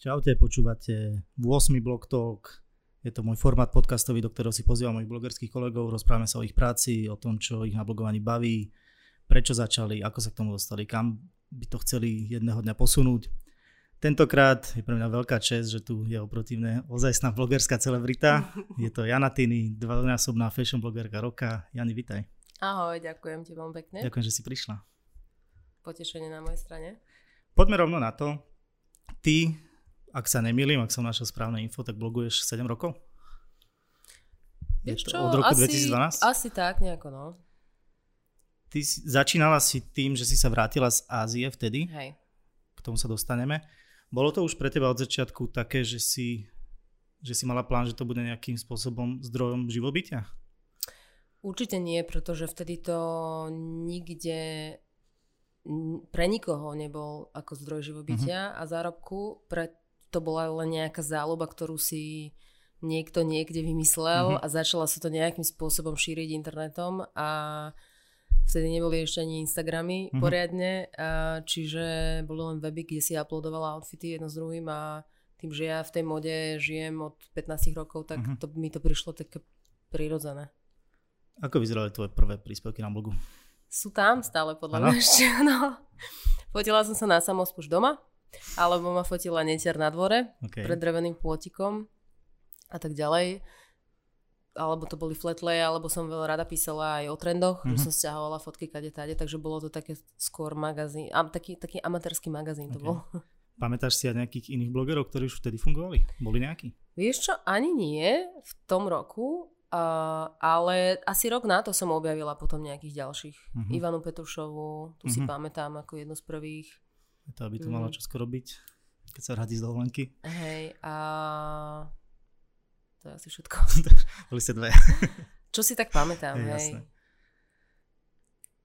Čaute, počúvate 8. Blog Talk. Je to môj formát podcastový, do ktorého si pozývam mojich blogerských kolegov, rozprávame sa o ich práci, o tom, čo ich na blogovaní baví, prečo začali, ako sa k tomu dostali, kam by to chceli jedného dňa posunúť. Tentokrát je pre mňa veľká čest, že tu je oproti mne ozajstná blogerská celebrita. Je to Jana Tiny, dvojnásobná fashion blogerka roka. Jani, vitaj. Ahoj, ďakujem ti veľmi pekne. Ďakujem, že si prišla. Potešenie na mojej strane. Poďme rovno na to. Ty ak sa nemýlim, ak som našiel správne info, tak bloguješ 7 rokov? Vieš čo, od roku asi, 2012? Asi tak nejako, no. Ty si, začínala si tým, že si sa vrátila z Ázie vtedy. Hej. K tomu sa dostaneme. Bolo to už pre teba od začiatku také, že si, že si mala plán, že to bude nejakým spôsobom zdrojom živobytia? Určite nie, pretože vtedy to nikde pre nikoho nebol ako zdroj živobytia uh-huh. a zárobku. Pre to bola len nejaká záloba, ktorú si niekto niekde vymyslel mm-hmm. a začala sa to nejakým spôsobom šíriť internetom a vtedy neboli ešte ani Instagramy mm-hmm. poriadne, a čiže boli len weby, kde si uploadovala outfity jedno s druhým a tým, že ja v tej mode žijem od 15 rokov, tak mm-hmm. to, mi to prišlo také prirodzené. Ako vyzerali tvoje prvé príspevky na blogu? Sú tam stále podľa mňa ešte, no. Fotila som sa na samospúšť doma, alebo ma fotila netier na dvore okay. pred dreveným pôtikom a tak ďalej. Alebo to boli flatlay, alebo som veľa rada písala aj o trendoch, mm-hmm. že mhm. som stiahovala fotky kade tade, takže bolo to také skôr magazín, a, taký, taký amatérský magazín okay. to bol. Pamätáš si aj nejakých iných blogerov, ktorí už vtedy fungovali? Boli nejakí? Vieš čo, ani nie v tom roku, uh, ale asi rok na to som objavila potom nejakých ďalších. Mm-hmm. Ivanu Petušovu, tu mm-hmm. si mhm. pamätám ako jednu z prvých. To, aby to mm. mala čo skoro byť, keď sa radí z dovolenky. Hej, a to je asi všetko. Boli ste dve. čo si tak pamätám, hej. hej.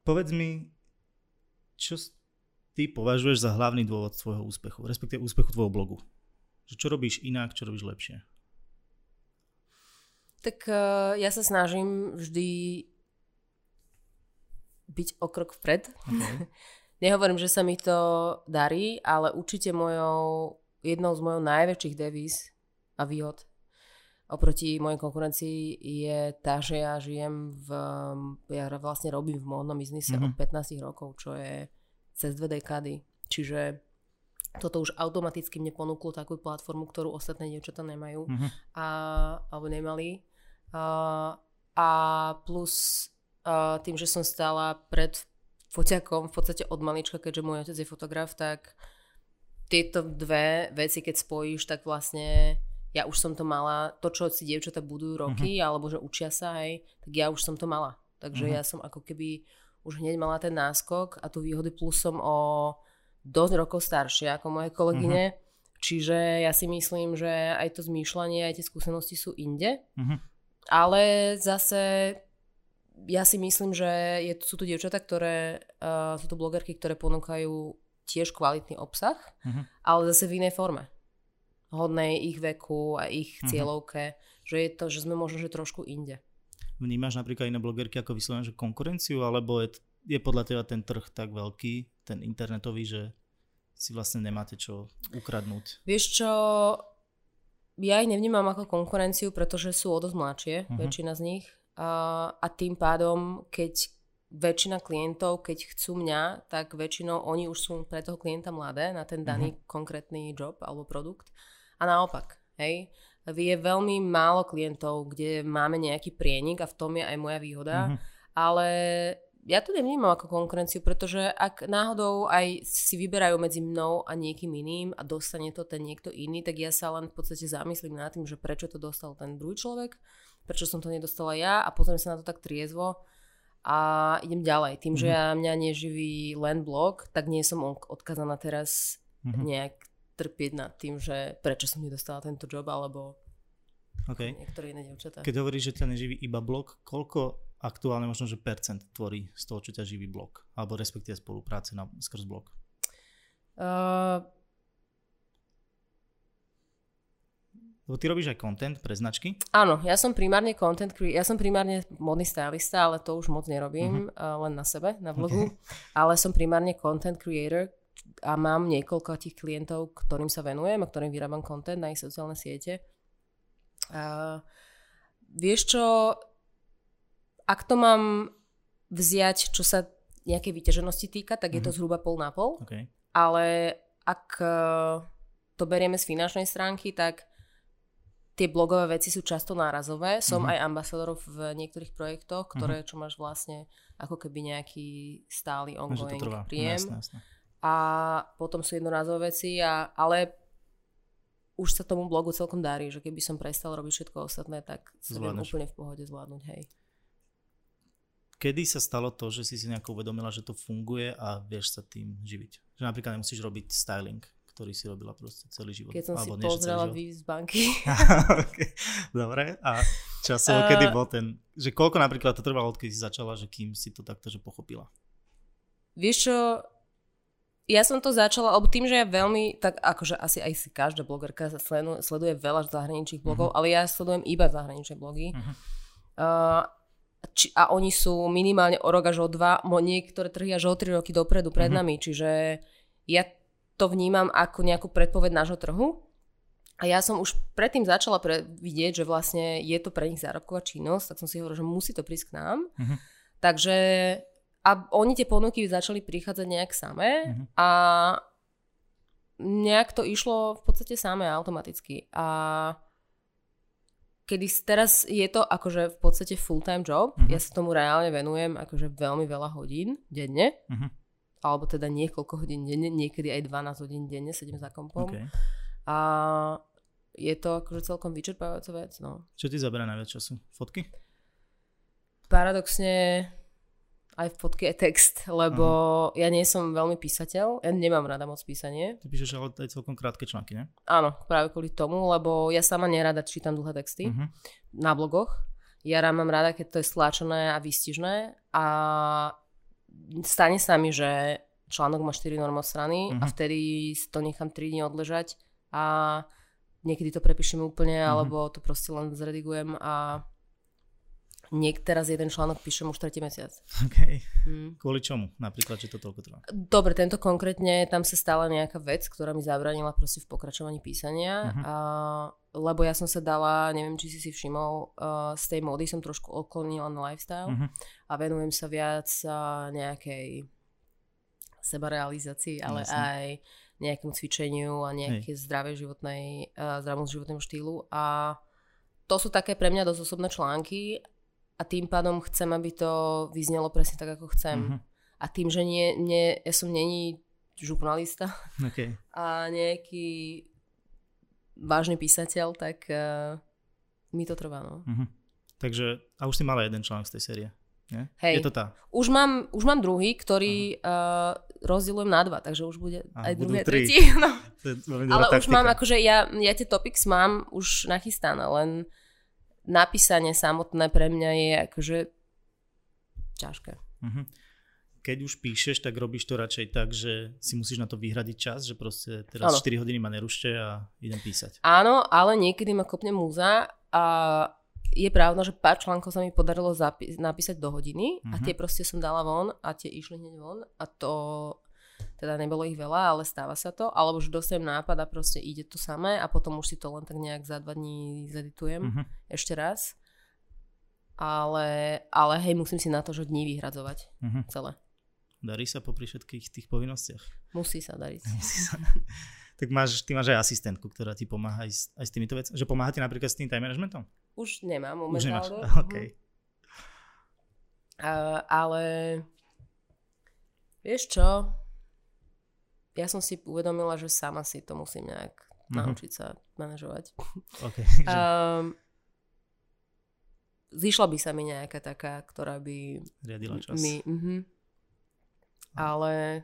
Povedz mi, čo ty považuješ za hlavný dôvod svojho úspechu, respektíve úspechu tvojho blogu? Že čo robíš inak, čo robíš lepšie? Tak uh, ja sa snažím vždy byť o krok vpred. Okay. Nehovorím, že sa mi to darí, ale určite mojou, jednou z mojou najväčších devíz a výhod oproti mojej konkurencii je tá, že ja žijem v, ja vlastne robím v módnom biznise mm-hmm. od 15 rokov, čo je cez dve dekády. Čiže toto už automaticky mne ponúklo takú platformu, ktorú ostatné dievčatá nemajú mm-hmm. a, alebo nemali. A, a plus a tým, že som stála pred foťakom v podstate od malička, keďže môj otec je fotograf, tak tieto dve veci, keď spojíš, tak vlastne ja už som to mala, to, čo si dievčata budujú roky, uh-huh. alebo že učia sa aj, tak ja už som to mala. Takže uh-huh. ja som ako keby už hneď mala ten náskok a tu výhody plus som o dosť rokov staršia ako moje kolegyne. Uh-huh. Čiže ja si myslím, že aj to zmýšľanie, aj tie skúsenosti sú inde. Uh-huh. Ale zase ja si myslím, že je, sú tu dievčatá, ktoré, uh, sú tu blogerky, ktoré ponúkajú tiež kvalitný obsah, uh-huh. ale zase v inej forme. Hodnej ich veku a ich uh-huh. cieľovke, že je to, že sme možno, že trošku inde. Vnímaš napríklad iné blogerky ako vyslovene, že konkurenciu, alebo je, je podľa teba ten trh tak veľký, ten internetový, že si vlastne nemáte čo ukradnúť? Vieš čo, ja ich nevnímam ako konkurenciu, pretože sú o dosť mladšie, uh-huh. väčšina z nich a tým pádom, keď väčšina klientov, keď chcú mňa, tak väčšinou oni už sú pre toho klienta mladé na ten daný uh-huh. konkrétny job alebo produkt. A naopak, hej, je veľmi málo klientov, kde máme nejaký prienik a v tom je aj moja výhoda, uh-huh. ale ja to nevnímam ako konkurenciu, pretože ak náhodou aj si vyberajú medzi mnou a niekým iným a dostane to ten niekto iný, tak ja sa len v podstate zamyslím nad tým, že prečo to dostal ten druhý človek prečo som to nedostala ja a pozriem sa na to tak triezvo a idem ďalej. Tým, mm-hmm. že ja mňa neživí len blog, tak nie som odkazaná teraz mm-hmm. nejak trpieť nad tým, že prečo som nedostala tento job, alebo okay. niektoré iné devčatá. Keď hovoríš, že ťa neživí iba blog, koľko aktuálne možno, že percent tvorí z toho, čo ťa živí blog? Alebo respektíve spolupráce na, skrz blog? Uh, Lebo ty robíš aj content pre značky? Áno, ja som primárne content, ja som primárne modný stylista, ale to už moc nerobím, uh-huh. len na sebe, na vlogu. Okay. Ale som primárne content creator, a mám niekoľko tých klientov, ktorým sa venujem a ktorým vyrábam content na ich sociálne siete. A vieš čo, ak to mám vziať, čo sa nejakej vyťaženosti týka, tak je to mm-hmm. zhruba pol na pol. Okay. Ale ak e, to berieme z finančnej stránky, tak tie blogové veci sú často nárazové. Som mm-hmm. aj ambasador v niektorých projektoch, ktoré, mm-hmm. čo máš vlastne ako keby nejaký stály ongoing príjem. Jasne, jasne. A potom sú jednorázové veci, a, ale už sa tomu blogu celkom darí, že keby som prestal robiť všetko ostatné, tak sa viem úplne v pohode zvládnuť, hej. Kedy sa stalo to, že si si nejako uvedomila, že to funguje a vieš sa tým živiť? Že napríklad nemusíš robiť styling, ktorý si robila proste celý život. Keď som Alebo si pozrela výz z banky. okay. Dobre, a časovo, uh, kedy bol ten, že koľko napríklad to trvalo, odkedy si začala, že kým si to takto že pochopila? Vieš čo, ja som to začala, lebo tým, že ja veľmi, tak akože asi aj si každá blogerka sleduje veľa zahraničných blogov, uh-huh. ale ja sledujem iba zahraničné blogy. Uh-huh. Uh, či, a oni sú minimálne o rok až o dva, mo niektoré trhy až o tri roky dopredu pred uh-huh. nami, čiže ja to vnímam ako nejakú predpoveď nášho trhu. A ja som už predtým začala pre, vidieť, že vlastne je to pre nich zárobková činnosť, tak som si hovorila, že musí to prísť k nám. Uh-huh. Takže a oni tie ponuky začali prichádzať nejak samé uh-huh. a nejak to išlo v podstate samé automaticky. A kedy teraz je to akože v podstate full-time job, uh-huh. ja sa tomu reálne venujem akože veľmi veľa hodín denne, uh-huh. Alebo teda niekoľko hodín denne, niekedy aj 12 hodín denne sedím za kompom. Okay. A je to akože celkom vyčerpávajúca vec, no. Čo ti zabera najviac času? Fotky? Paradoxne aj v fotke je text, lebo uh-huh. ja nie som veľmi písateľ, ja nemám rada moc písanie. Ty píšeš ale aj celkom krátke články, ne? Áno, práve kvôli tomu, lebo ja sama nerada čítam dlhé texty uh-huh. na blogoch. Ja mám rada, keď to je stláčené a výstižné a stane sa mi, že článok má 4 normostrany uh-huh. a mhm. vtedy to nechám 3 dní odležať a niekedy to prepíšem úplne, uh-huh. alebo to proste len zredigujem a Niek teraz jeden článok píšem už tretí mesiac. OK. Hmm. Kvôli čomu? Napríklad, že to toľko trvá? Dobre, tento konkrétne, tam sa stala nejaká vec, ktorá mi zabranila proste v pokračovaní písania. Uh-huh. A, lebo ja som sa dala, neviem, či si si všimol, uh, z tej módy som trošku oklonila na lifestyle uh-huh. a venujem sa viac uh, nejakej sebarealizácii, ale Jasne. aj nejakému cvičeniu a nejaké zdravej životnej, uh, zdravom životnému štýlu a to sú také pre mňa dosť osobné články a tým pádom chcem, aby to vyznelo presne tak, ako chcem. Uh-huh. A tým, že nie, nie, ja som není žurnalista okay. a nejaký vážny písateľ, tak uh, mi to trvá. No. Uh-huh. Takže, a už si mala jeden článok z tej série. Nie? Hej, je to tá. Už mám, už mám druhý, ktorý uh, rozdielujem na dva, takže už bude a, aj druhý a tretí. No. Ale taktika. už mám, akože ja, ja tie topics mám už nachystané, len napísanie samotné pre mňa je akože ťažké. Uh-huh. Keď už píšeš, tak robíš to radšej tak, že si musíš na to vyhradiť čas, že proste teraz ano. 4 hodiny ma nerušte a idem písať. Áno, ale niekedy ma kopne múza a je pravda, že pár článkov sa mi podarilo zapi- napísať do hodiny uh-huh. a mhm. tie proste som dala von a tie išli hneď von a to teda nebolo ich veľa, ale stáva sa to, alebo že dostanem nápad a proste ide to samé a potom už si to len tak nejak za dva dní zeditujem uh-huh. ešte raz. Ale, ale hej, musím si na to, že dní vyhradzovať uh-huh. celé. Darí sa popri všetkých tých povinnostiach? Musí sa dariť. Musí sa. tak máš, ty máš aj asistentku, ktorá ti pomáha aj s, aj s týmito vecami. Že pomáha ti napríklad s tým time managementom? Už nemám momentálne. Už nemáš, okay. Uh, ale vieš čo, ja som si uvedomila, že sama si to musím nejak mm-hmm. naučiť sa manažovať. Okay, um, zišla by sa mi nejaká taká, ktorá by... Riadila čas. Mi, uh-huh. Ale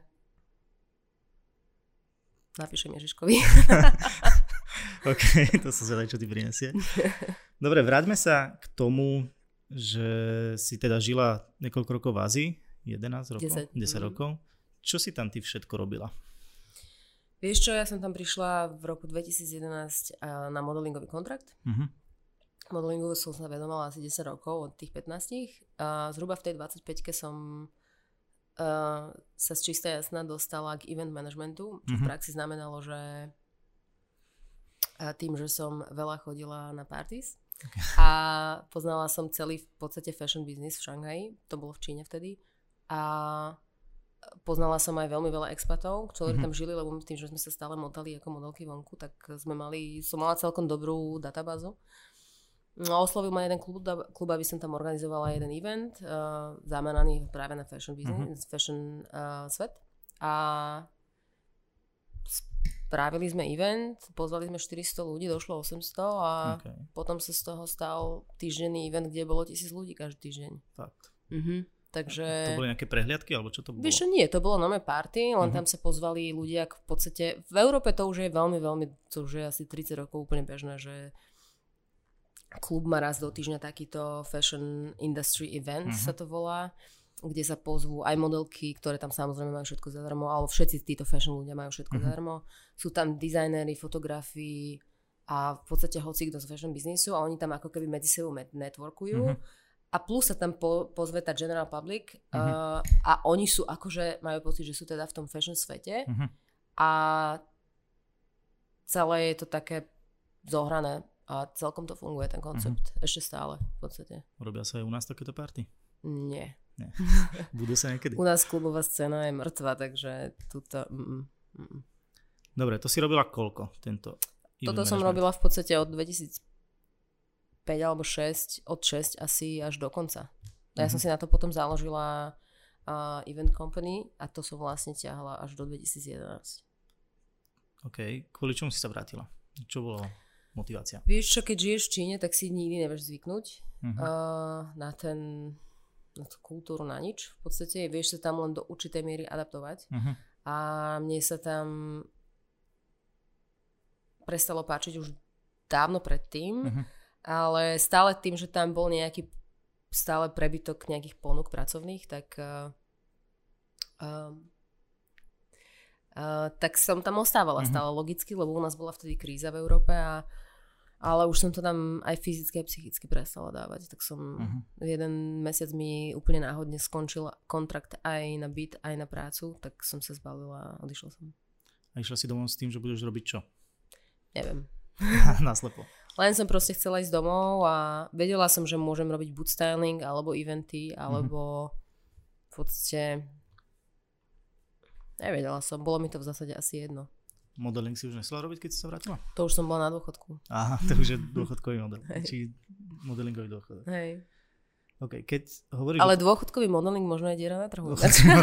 napíšem Ježiškovi. OK, to sa zvedaj, čo ty prinesie. Dobre, vráťme sa k tomu, že si teda žila niekoľko rokov v Ázii, 11 rokov, 10, 10 mm. rokov. Čo si tam ty všetko robila? Vieš čo, ja som tam prišla v roku 2011 na modelingový kontrakt. Uh-huh. Modelingu som sa vedomala asi 10 rokov, od tých 15. A zhruba v tej 25-ke som uh, sa z čistá jasná dostala k event managementu, čo mm-hmm. v praxi znamenalo, že uh, tým, že som veľa chodila na parties okay. a poznala som celý v podstate fashion business v Šanghaji, to bolo v Číne vtedy a poznala som aj veľmi veľa expatov, ktorí mm-hmm. tam žili, lebo tým, že sme sa stále motali ako modelky vonku, tak sme mali, som mala celkom dobrú databázu. No, oslovil ma jeden klub, klub, aby som tam organizovala jeden event, uh, zameraný práve na fashion business, uh-huh. fashion uh, svet. A spravili sme event, pozvali sme 400 ľudí, došlo 800 a okay. potom sa z toho stal týždenný event, kde bolo tisíc ľudí každý týždeň. Fakt. Uh-huh. Takže... To boli nejaké prehliadky, alebo čo to bolo? Vieš, nie, to bolo nové party, len uh-huh. tam sa pozvali ľudia v podstate, v Európe to už je veľmi, veľmi, to už je asi 30 rokov úplne bežné, že klub má raz do týždňa takýto fashion industry event uh-huh. sa to volá, kde sa pozvú aj modelky, ktoré tam samozrejme majú všetko zadarmo, alebo všetci títo fashion ľudia majú všetko uh-huh. zadarmo. Sú tam dizajnéri, fotografii a v podstate hoci kto z fashion biznisu a oni tam ako keby medzi sebou networkujú. Uh-huh. A plus sa tam po, pozve tá general public uh-huh. uh, a oni sú akože, majú pocit, že sú teda v tom fashion svete uh-huh. a celé je to také zohrané a celkom to funguje, ten koncept. Uh-huh. Ešte stále, v podstate. Robia sa aj u nás takéto party? Nie. Nie. Budú sa niekedy? U nás klubová scéna je mŕtva, takže tuto... Mm, mm. Dobre, to si robila koľko, tento Toto som robila v podstate od 2005 alebo 6, od 6 asi až do konca. Ja uh-huh. som mhm. si na to potom založila uh, event company a to som vlastne ťahla až do 2011. OK. Kvôli čomu si sa vrátila? Čo bolo motivácia? Vieš čo, keď žiješ v Číne, tak si nikdy nevieš zvyknúť uh-huh. uh, na ten na tú kultúru, na nič. V podstate vieš sa tam len do určitej miery adaptovať. Uh-huh. A mne sa tam prestalo páčiť už dávno predtým, uh-huh. Ale stále tým, že tam bol nejaký stále prebytok nejakých ponúk pracovných, tak uh, uh, Uh, tak som tam ostávala uh-huh. stále logicky, lebo u nás bola vtedy kríza v Európe a ale už som to tam aj fyzicky a psychicky prestala dávať, tak som uh-huh. jeden mesiac mi úplne náhodne skončil kontrakt aj na byt, aj na prácu, tak som sa zbalila a odišla som. A išla si domov s tým, že budeš robiť čo? Neviem. Naslepo. Len som proste chcela ísť domov a vedela som, že môžem robiť buď styling, alebo eventy, alebo uh-huh. v podstate Nevedela som, bolo mi to v zásade asi jedno. Modeling si už nesla robiť, keď si sa vrátila? To už som bola na dôchodku. Aha, to už je dôchodkový model. Či modelingový dôchodok. Hej. Okay, keď hovoríš... Ale dôchodkový modeling možno je diera na trhu.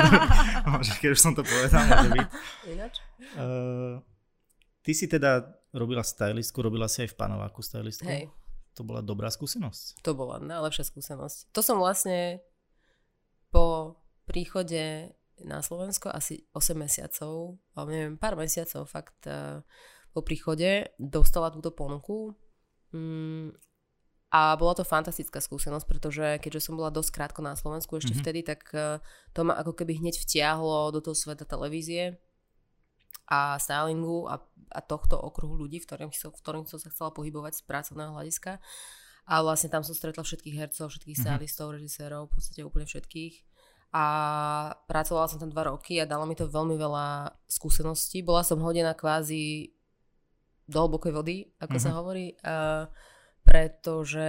môže, keď už som to povedal, môže byť. Ináč? Uh, ty si teda robila stylistku, robila si aj v paneláku stylistku. Hej. To bola dobrá skúsenosť? To bola najlepšia skúsenosť. To som vlastne po príchode na Slovensko asi 8 mesiacov, alebo neviem, pár mesiacov fakt uh, po príchode dostala túto ponuku. Mm, a bola to fantastická skúsenosť, pretože keďže som bola dosť krátko na Slovensku ešte mm-hmm. vtedy, tak uh, to ma ako keby hneď vtiahlo do toho sveta televízie a stylingu a, a tohto okruhu ľudí, v ktorým, som, v ktorým som sa chcela pohybovať z pracovného hľadiska. A vlastne tam som stretla všetkých hercov, všetkých mm-hmm. stylistov, režisérov, v podstate úplne všetkých a pracovala som tam dva roky a dalo mi to veľmi veľa skúseností. Bola som hodená kvázi do hlbokej vody, ako uh-huh. sa mhm. hovorí, uh, pretože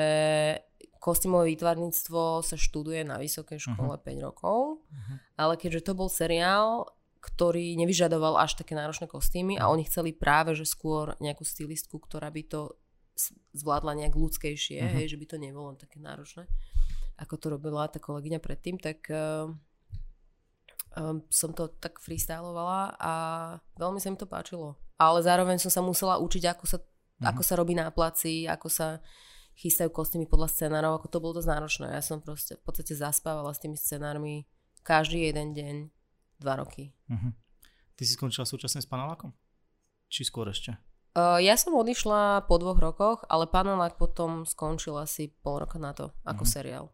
kostýmové výtvarníctvo sa študuje na vysokej škole uh-huh. 5 rokov, uh-huh. ale keďže to bol seriál, ktorý nevyžadoval až také náročné kostýmy a oni chceli práve, že skôr nejakú stylistku, ktorá by to zvládla nejak ľudskejšie, uh-huh. hej, že by to nebolo také náročné ako to robila tá kolegyňa predtým, tak uh, um, som to tak freestylovala a veľmi sa mi to páčilo. Ale zároveň som sa musela učiť, ako sa, mm-hmm. ako sa robí na placi, ako sa chystajú kostýmy podľa scenárov, ako to bolo dosť náročné. Ja som proste v podstate zaspávala s tými scenármi každý jeden deň dva roky. Mm-hmm. Ty si skončila súčasne s panelákom? Či skôr ešte? Uh, ja som odišla po dvoch rokoch, ale panelák potom skončil asi pol roka na to, ako mm-hmm. seriál.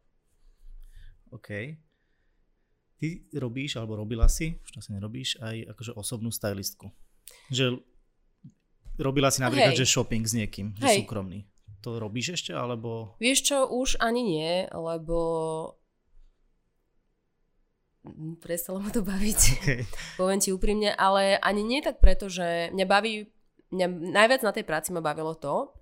OK. Ty robíš, alebo robila si, už to asi nerobíš, aj akože osobnú stylistku. Že robila si napríklad, Hej. že shopping s niekým, že Hej. súkromný. To robíš ešte, alebo... Vieš čo, už ani nie, lebo prestalo ma to baviť. Okay. Poviem ti úprimne, ale ani nie tak preto, že mňa baví, mňa najviac na tej práci ma bavilo to,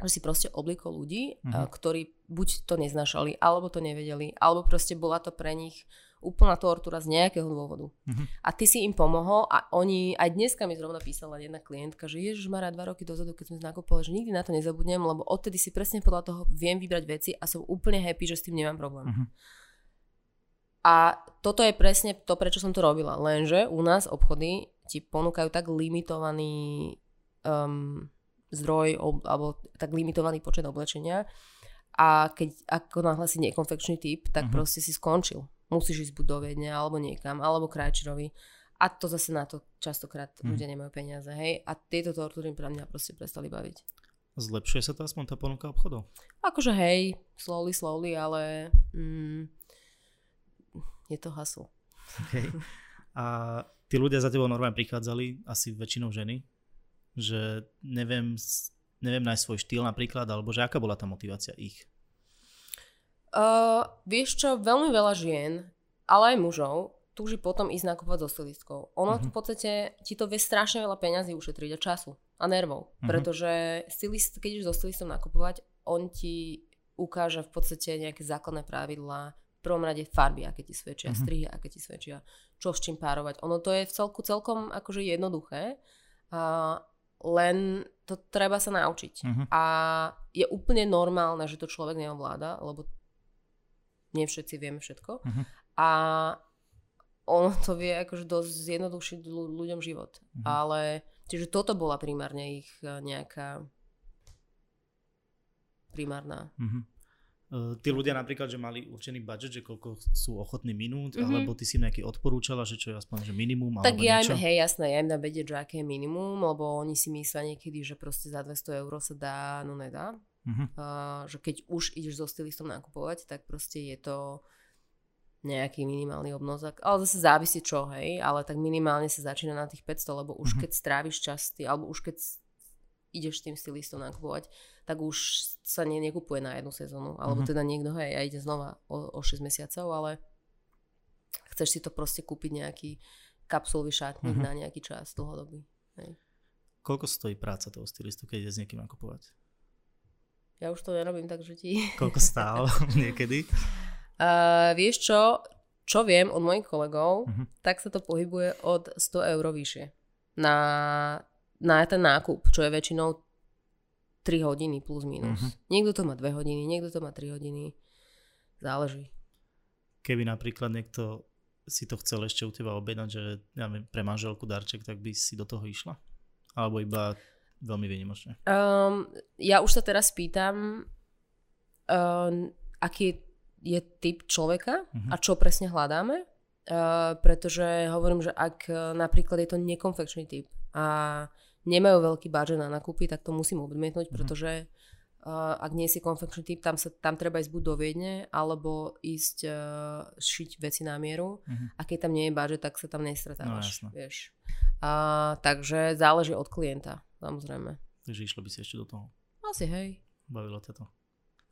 že si proste oblikol ľudí, mm-hmm. ktorí buď to neznášali, alebo to nevedeli, alebo proste bola to pre nich úplná tortura z nejakého dôvodu. Mm-hmm. A ty si im pomohol a oni, aj dneska mi zrovna písala jedna klientka, že Ježiš má dva roky dozadu, keď sme nakupovali, že nikdy na to nezabudnem, lebo odtedy si presne podľa toho viem vybrať veci a som úplne happy, že s tým nemám problém. Mm-hmm. A toto je presne to, prečo som to robila. Lenže u nás obchody ti ponúkajú tak limitovaný um, zdroj ob, alebo tak limitovaný počet oblečenia a keď ako náhle si nekonfekčný typ, tak uh-huh. proste si skončil musíš ísť buď do Viedne, alebo niekam, alebo Krajčerovi. A to zase na to častokrát mm. ľudia nemajú peniaze, hej. A tieto tortúry pre mňa proste prestali baviť. Zlepšuje sa to aspoň tá ponuka obchodov? Akože hej, slowly, slowly, ale mm, je to haslo. Okay. A tí ľudia za tebou normálne prichádzali, asi väčšinou ženy, že neviem, neviem nájsť svoj štýl napríklad, alebo že aká bola tá motivácia ich? Uh, vieš čo, veľmi veľa žien, ale aj mužov, túži potom ísť nakupovať so stylistkou. Ono uh-huh. v podstate ti to vie strašne veľa peňazí ušetriť a času a nervov, uh-huh. pretože stylist, keď ideš so stylistom nakupovať, on ti ukáže v podstate nejaké základné pravidlá, prvom rade farby, aké ti svedčia, uh-huh. strihy, aké ti svedčia, čo s čím párovať. Ono to je v celku celkom akože jednoduché, uh, len to treba sa naučiť. Uh-huh. A je úplne normálne, že to človek neovláda, lebo nie všetci vieme všetko. Uh-huh. A ono to vie akože dosť zjednodušiť ľuďom život. Uh-huh. Ale, čiže toto bola primárne ich e, nejaká primárna. Uh-huh. Uh, tí ľudia napríklad, že mali určený budget, že koľko sú ochotní minúť, uh-huh. alebo ty si im nejaký odporúčala, že čo je aspoň že minimum, tak alebo ja im, hej, jasné, ja im dám vedieť, že aké je minimum, lebo oni si myslia niekedy, že proste za 200 eur sa dá, no nedá. Uh-huh. Uh, že keď už ideš so stylistom nakupovať, tak proste je to nejaký minimálny obnozak. Ale zase závisí čo, hej, ale tak minimálne sa začína na tých 500, lebo už uh-huh. keď stráviš čas, ty, alebo už keď ideš tým stylistom nakupovať, tak už sa nie, nekupuje na jednu sezónu. Alebo uh-huh. teda niekto, hej, ja ide znova o, o 6 mesiacov, ale chceš si to proste kúpiť nejaký kapsulový šatník uh-huh. na nejaký čas dlhodobý. Hej. Koľko stojí práca toho stylistu, keď ide s niekým nakupovať? Ja už to nerobím, takže ti... Koľko stál niekedy? Uh, vieš čo, čo viem od mojich kolegov, uh-huh. tak sa to pohybuje od 100 eur vyššie na, na ten nákup, čo je väčšinou 3 hodiny plus minus. Uh-huh. Niekto to má 2 hodiny, niekto to má 3 hodiny. Záleží. Keby napríklad niekto si to chcel ešte u teba objednať, že ja viem, pre manželku darček, tak by si do toho išla? Alebo iba Veľmi výnimočne. Um, ja už sa teraz pýtam, um, aký je typ človeka uh-huh. a čo presne hľadáme. Uh, pretože hovorím, že ak uh, napríklad je to nekonfekčný typ a nemajú veľký budget na nakúpy, tak to musím odmietnúť, uh-huh. pretože uh, ak nie si konfekčný typ, tam, sa, tam treba ísť buď do Viedne, alebo ísť uh, šiť veci na mieru. Uh-huh. A keď tam nie je budget, tak sa tam nestratávaš. No, vieš. Uh, takže záleží od klienta samozrejme. Takže išlo by si ešte do toho? Asi hej. Bavilo ťa to?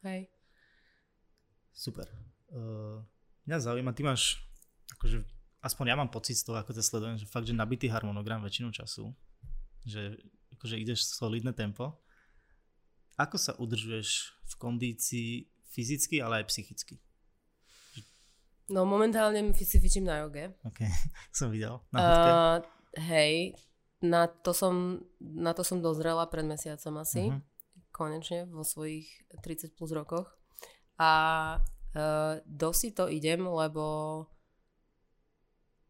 Hej. Super. Uh, mňa zaujíma, ty máš, akože, aspoň ja mám pocit z toho, ako to sledujem, že fakt, že nabitý harmonogram väčšinu času, že akože ideš solidné tempo. Ako sa udržuješ v kondícii fyzicky, ale aj psychicky? No momentálne si fičím na joge. Ok, som videl. Na uh, hej, na to som, na to som dozrela pred mesiacom asi. Uh-huh. Konečne vo svojich 30 plus rokoch. A uh, dosť to idem, lebo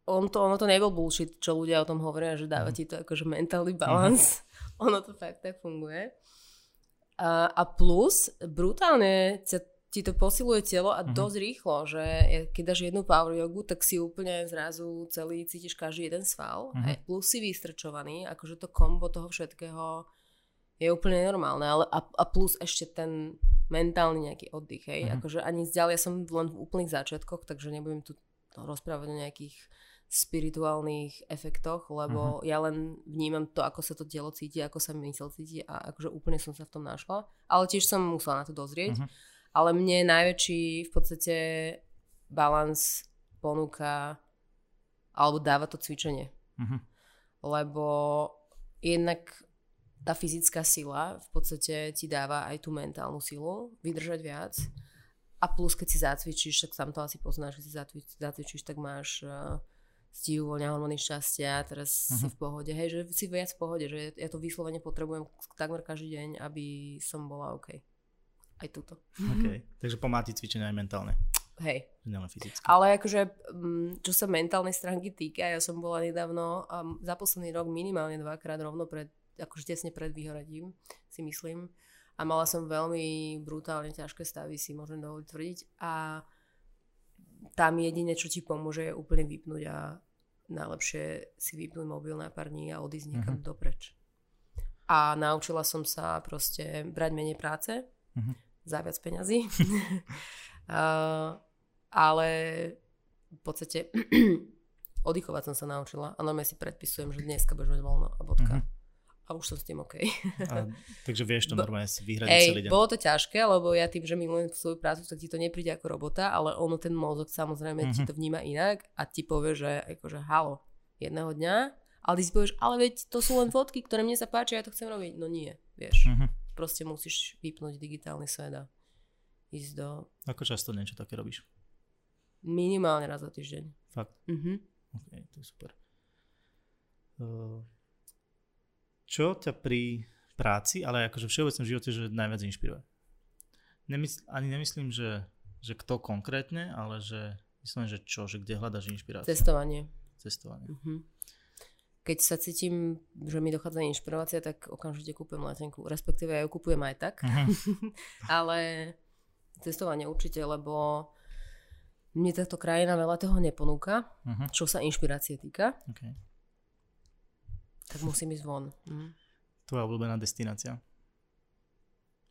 on to, ono to nebol bullshit, čo ľudia o tom hovoria, že dáva uh-huh. ti to akože mentálny balance. Uh-huh. ono to fakt tak funguje. A, a plus, brutálne ti to posiluje telo a uh-huh. dosť rýchlo, že keď dáš jednu power jogu, tak si úplne zrazu celý cítiš každý jeden sval. Uh-huh. plus si vystrčovaný, akože to kombo toho všetkého je úplne normálne. Ale a, a plus ešte ten mentálny nejaký oddych, hej. Uh-huh. Akože ani zďalej, ja som len v úplných začiatkoch, takže nebudem tu rozprávať o nejakých spirituálnych efektoch, lebo uh-huh. ja len vnímam to, ako sa to telo cíti, ako sa mysel cíti a akože úplne som sa v tom našla. Ale tiež som musela na to dozrieť. Uh-huh ale mne najväčší v podstate balans ponúka alebo dáva to cvičenie. Mhm. Lebo jednak tá fyzická sila v podstate ti dáva aj tú mentálnu silu, vydržať viac. A plus, keď si zacvičíš, tak sám to asi poznáš, keď si zacvičíš tak máš uh, si uvoľňa hormóny šťastia, teraz uh-huh. si v pohode. Hej, že si viac v pohode, že ja to vyslovene potrebujem takmer každý deň, aby som bola OK. Aj túto. OK, takže pomáha ti cvičenie aj mentálne. Hej. Nielen fyzicky. Ale akože, mm, čo sa mentálnej stránky týka, ja som bola nedávno um, za posledný rok minimálne dvakrát rovno pred, akože tesne pred vyhoradím, si myslím. A mala som veľmi brutálne ťažké stavy, si môžem dovoliť tvrdiť. A tam jedine, čo ti pomôže, je úplne vypnúť a najlepšie si vypnúť mobil na pár dní a odísť niekam uh-huh. dopreč. A naučila som sa proste brať menej práce, uh-huh. za viac peňazí. uh, ale v podstate oddychovať som sa naučila a normálne si predpisujem, že dneska budeš mať voľno a bodka. Uh-huh a už som s tým OK. A, takže vieš to normálne si vyhrať celý deň. bolo to ťažké, lebo ja tým, že milujem svoju prácu, tak ti to nepríde ako robota, ale ono ten mozog samozrejme uh-huh. ti mhm. to vníma inak a ti povie, že akože halo, jedného dňa, ale ty si povieš, ale veď to sú len fotky, ktoré mne sa páčia, ja to chcem robiť. No nie, vieš. Uh-huh. Proste musíš vypnúť digitálny svet a ísť do... Ako často niečo také robíš? Minimálne raz za týždeň. Fakt? Uh-huh. OK, to je super. Uh, čo ťa pri práci, ale akože v všeobecnom živote, že najviac inšpiruje? Nemysl, ani nemyslím, že, že kto konkrétne, ale že myslím, že čo, že kde hľadaš inšpiráciu? Cestovanie. Cestovanie. Uh-huh. Keď sa cítim, že mi dochádza inšpirácia, tak okamžite kúpujem letenku. Respektíve ja ju kúpujem aj tak. Uh-huh. ale cestovanie určite, lebo mne táto krajina veľa toho neponúka, uh-huh. čo sa inšpirácie týka. Okay tak musím ísť von. Mm. Tvoja obľúbená destinácia?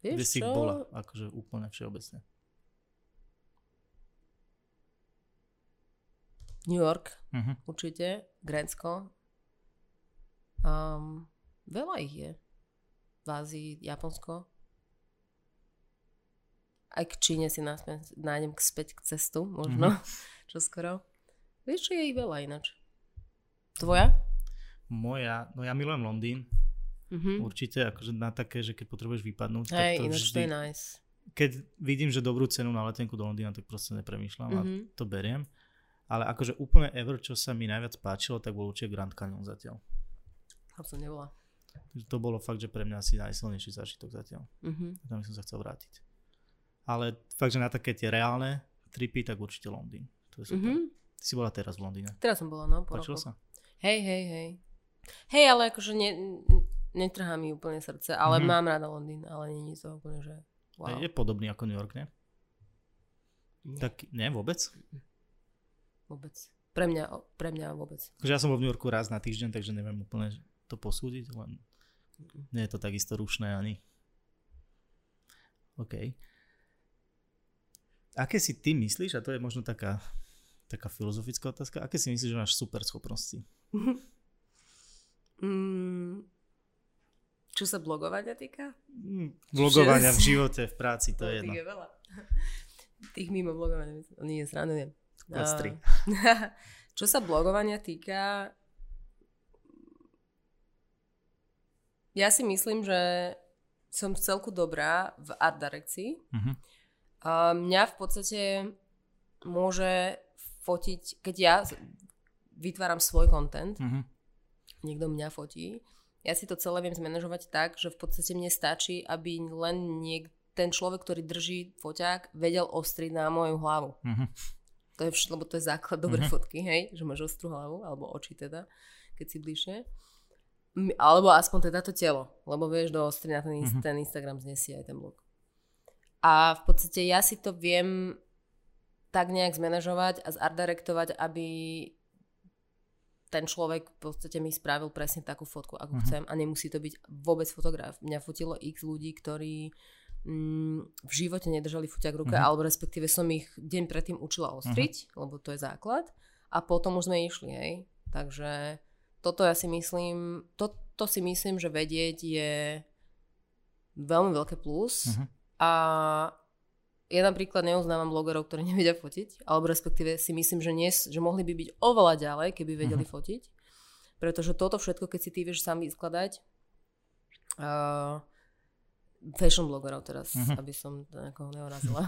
Vieš Kde čo? si bola? Akože úplne všeobecne. New York, uh-huh. určite. Grécko. Um, veľa ich je. V Ázii, Japonsko. Aj k Číne si nájdem späť k cestu, možno. Uh-huh. Čo skoro. Vieš, čo je ich veľa ináč. Tvoja? Moja, no ja milujem Londýn. Mm-hmm. Určite, akože na také, že keď potrebuješ vypadnúť, Hej, tak to ináč vždy, to je nice. Keď vidím, že dobrú cenu na letenku do Londýna, tak proste nepremýšľam mm-hmm. a Mhm. to beriem. Ale akože úplne ever, čo sa mi najviac páčilo, tak bol určite Grand Canyon zatiaľ. Tam som nebola. To bolo fakt, že pre mňa asi najsilnejší zážitok zatiaľ. Mm-hmm. Tam som sa chcel vrátiť. Ale fakt, že na také tie reálne tripy, tak určite Londýn. To je super. Mm-hmm. Ty si bola teraz v Londýne. Teraz som bola, no. Po Páčilo roku. sa? Hej, hej, hej. Hej, ale akože ne, netrhá mi úplne srdce, ale Mhm. mám rada Londýn, ale nie je to úplne, že wow. Je, je podobný ako New York, ne? Nie. Tak nie, vôbec? Vôbec. Pre mňa, pre mňa vôbec. Akože ja som bol v New Yorku raz na týždeň, takže neviem úplne to posúdiť, len nie je to takisto rušné ani. OK. Aké si ty myslíš, a to je možno taká, taká filozofická otázka, aké si myslíš, že máš super schopnosti? Mm, čo sa blogovania týka? Mm, Vlogovania v živote, v práci, to No, je jedno. Tých je veľa. Tých mimo blogovania, nie, srandujem. Klastri. A- Čo sa blogovania týka, ja si myslím, že som v celku dobrá v art direkcii. Mhm. A mňa v podstate môže fotiť, keď ja vytváram svoj content, Mhm. Niekto mňa fotí, ja si to celé viem zmanéžovať tak, že v podstate mne stačí, aby len niek- ten človek, ktorý drží foťák, vedel ostriť na moju hlavu. Mhm. To je všetko, lebo to je základ dobrej Mhm. fotky, hej, že máš ostrú hlavu, alebo oči teda, keď si bližšie. Alebo aspoň teda to telo, lebo vieš, do ostry na ten, Mhm. ten Instagram znesie aj ten blog. A v podstate ja si to viem tak nejak zmanéžovať a zardirektovať, aby ten človek v podstate mi spravil presne takú fotku, ako Mhm. chcem a nemusí to byť vôbec fotograf. Mňa fotilo x ľudí, ktorí mm, v živote nedržali foťák v ruke, Mhm. alebo respektíve som ich deň predtým učila ostriť, lebo to je základ a potom už sme išli, hej. Takže toto ja si myslím, to, to si myslím, že vedieť je veľmi veľké plus Mhm. a ja napríklad neuznávam blogerov, ktorí nevedia fotiť, alebo respektíve si myslím, že, nie, že mohli by byť oveľa ďalej, keby vedeli uh-huh. fotiť. Pretože toto všetko, keď si ty vieš sám vyskladať, uh, fashion blogerov teraz, uh-huh. aby som niekoho neurazila.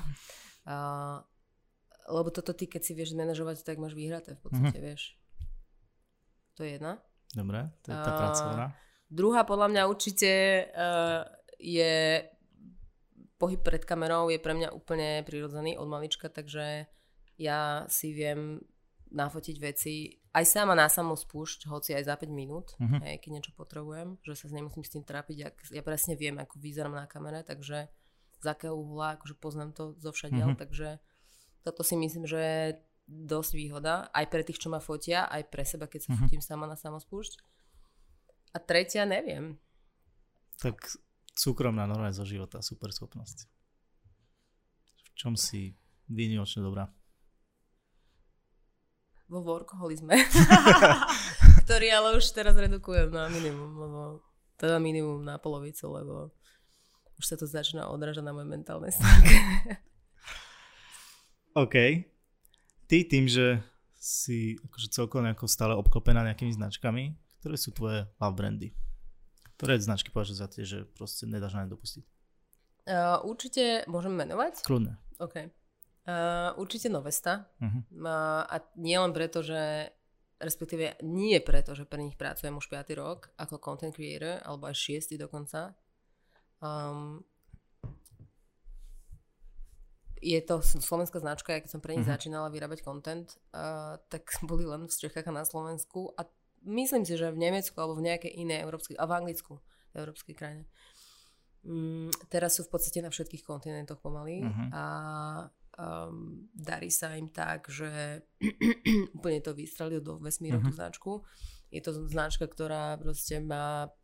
Uh, lebo toto ty, keď si vieš manažovať, tak máš vyhraté v podstate, uh-huh. vieš. To je jedna. Dobre, to je tá pracovná. Uh, druhá podľa mňa určite uh, je pohyb pred kamerou je pre mňa úplne prirodzený od malička, takže ja si viem nafotiť veci aj sama na samú spúšť, hoci aj za 5 minút, uh-huh. hej, keď niečo potrebujem, že sa nemusím s tým trápiť, ak, ja presne viem, ako vyzerám na kamere, takže z akého uhla, akože poznám to zo všadiaľ, uh-huh. takže toto si myslím, že je dosť výhoda, aj pre tých, čo ma fotia, aj pre seba, keď sa uh-huh. fotím sama na samospúšť. A tretia, neviem. Tak súkromná normálne zo života, super schopnosť. V čom si výnimočne dobrá? Vo workoholizme. ktorý ale už teraz redukujem na minimum, lebo teda minimum na polovicu, lebo už sa to začína odražať na moje mentálne stránke. OK. Ty tým, že si akože celkovo nejako stále obklopená nejakými značkami, ktoré sú tvoje love brandy? Ktoré značky považuješ za tie, že proste nedáš na ne dopustiť? Uh, určite môžem menovať? Kľudne. OK. Uh, určite Novesta. Uh-huh. Uh, a nie len preto, že respektíve nie preto, že pre nich pracujem už 5. rok ako content creator, alebo aj 6. dokonca. Um, je to slovenská značka, keď som pre nich uh-huh. začínala vyrábať content, uh, tak boli len v Čechách a na Slovensku a myslím si, že v Nemecku alebo v nejakej inej európskej, a v Anglicku, v európskej krajine. Mm, teraz sú v podstate na všetkých kontinentoch pomaly uh-huh. a um, darí sa im tak, že úplne to vystrelil do vesmíru uh-huh. tú značku. Je to značka, ktorá proste má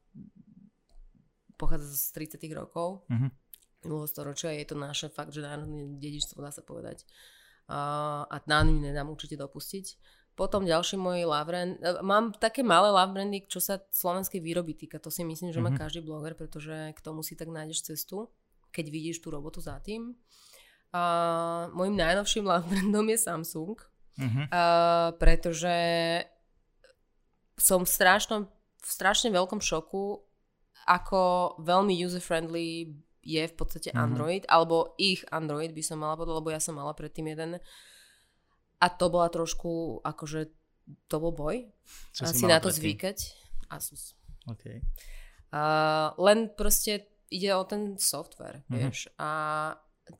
pochádza z 30 rokov uh-huh. minulého storočia. Je to naše fakt, že národné dedičstvo, dá sa povedať. Uh, a na ňu nedám určite dopustiť. Potom ďalší môj love brand. E, mám také malé love brandy, čo sa slovenskej výroby týka. To si myslím, že má mm-hmm. každý bloger, pretože k tomu si tak nájdeš cestu, keď vidíš tú robotu za tým. A môjim najnovším love brandom je Samsung, mm-hmm. a, pretože som v, strašnom, v strašne veľkom šoku, ako veľmi user-friendly je v podstate mm-hmm. Android, alebo ich Android by som mala povedať, lebo ja som mala predtým jeden a to bola trošku, akože, to bol boj. Čo si na to predtým? zvykať. Asus. Okay. Uh, len proste ide o ten software, mm-hmm. vieš. A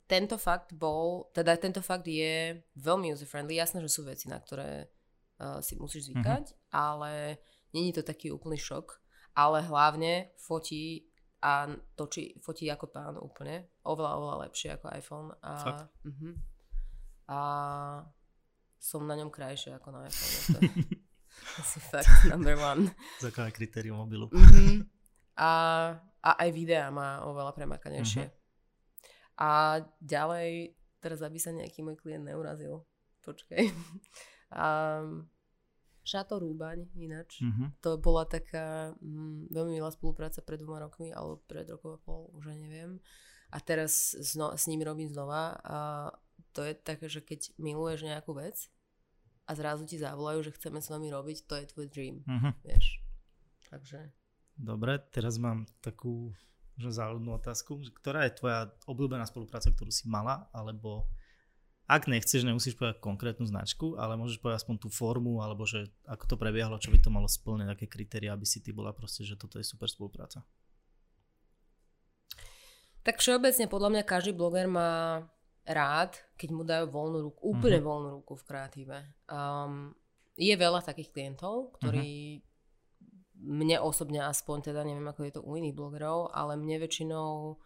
tento fakt bol, teda tento fakt je veľmi user-friendly. Jasné, že sú veci, na ktoré uh, si musíš zvykať, mm-hmm. ale není to taký úplný šok. Ale hlavne fotí a točí, fotí ako pán úplne. Oveľa, oveľa lepšie ako iPhone. A, uh-huh. a som na ňom krajšie ako na iPhone. Asi fakt number one. Základné kritérium mobilu. Mm-hmm. A, a aj videa má oveľa premakanejšie. Uh-huh. A ďalej, teraz aby sa nejaký môj klient neurazil, počkaj. Um, Šato Rúbaň ináč. Uh-huh. To bola taká mm, veľmi milá spolupráca pred dvoma rokmi, alebo pred rokom a pol, už neviem. A teraz zno, s ním robím znova a to je také, že keď miluješ nejakú vec a zrazu ti zavolajú, že chceme s vami robiť, to je tvoj dream, uh-huh. vieš. Takže... Dobre, teraz mám takú že záľudnú otázku. Ktorá je tvoja obľúbená spolupráca, ktorú si mala, alebo ak nechceš, nemusíš povedať konkrétnu značku, ale môžeš povedať aspoň tú formu, alebo že ako to prebiehalo, čo by to malo splniť, aké kritéria, aby si ty bola proste, že toto je super spolupráca. Tak všeobecne podľa mňa každý bloger má rád, keď mu dajú voľnú ruku, úplne mm-hmm. voľnú ruku v kreatíve. Um, je veľa takých klientov, ktorí mm-hmm. mne osobne aspoň, teda neviem ako je to u iných blogerov, ale mne väčšinou,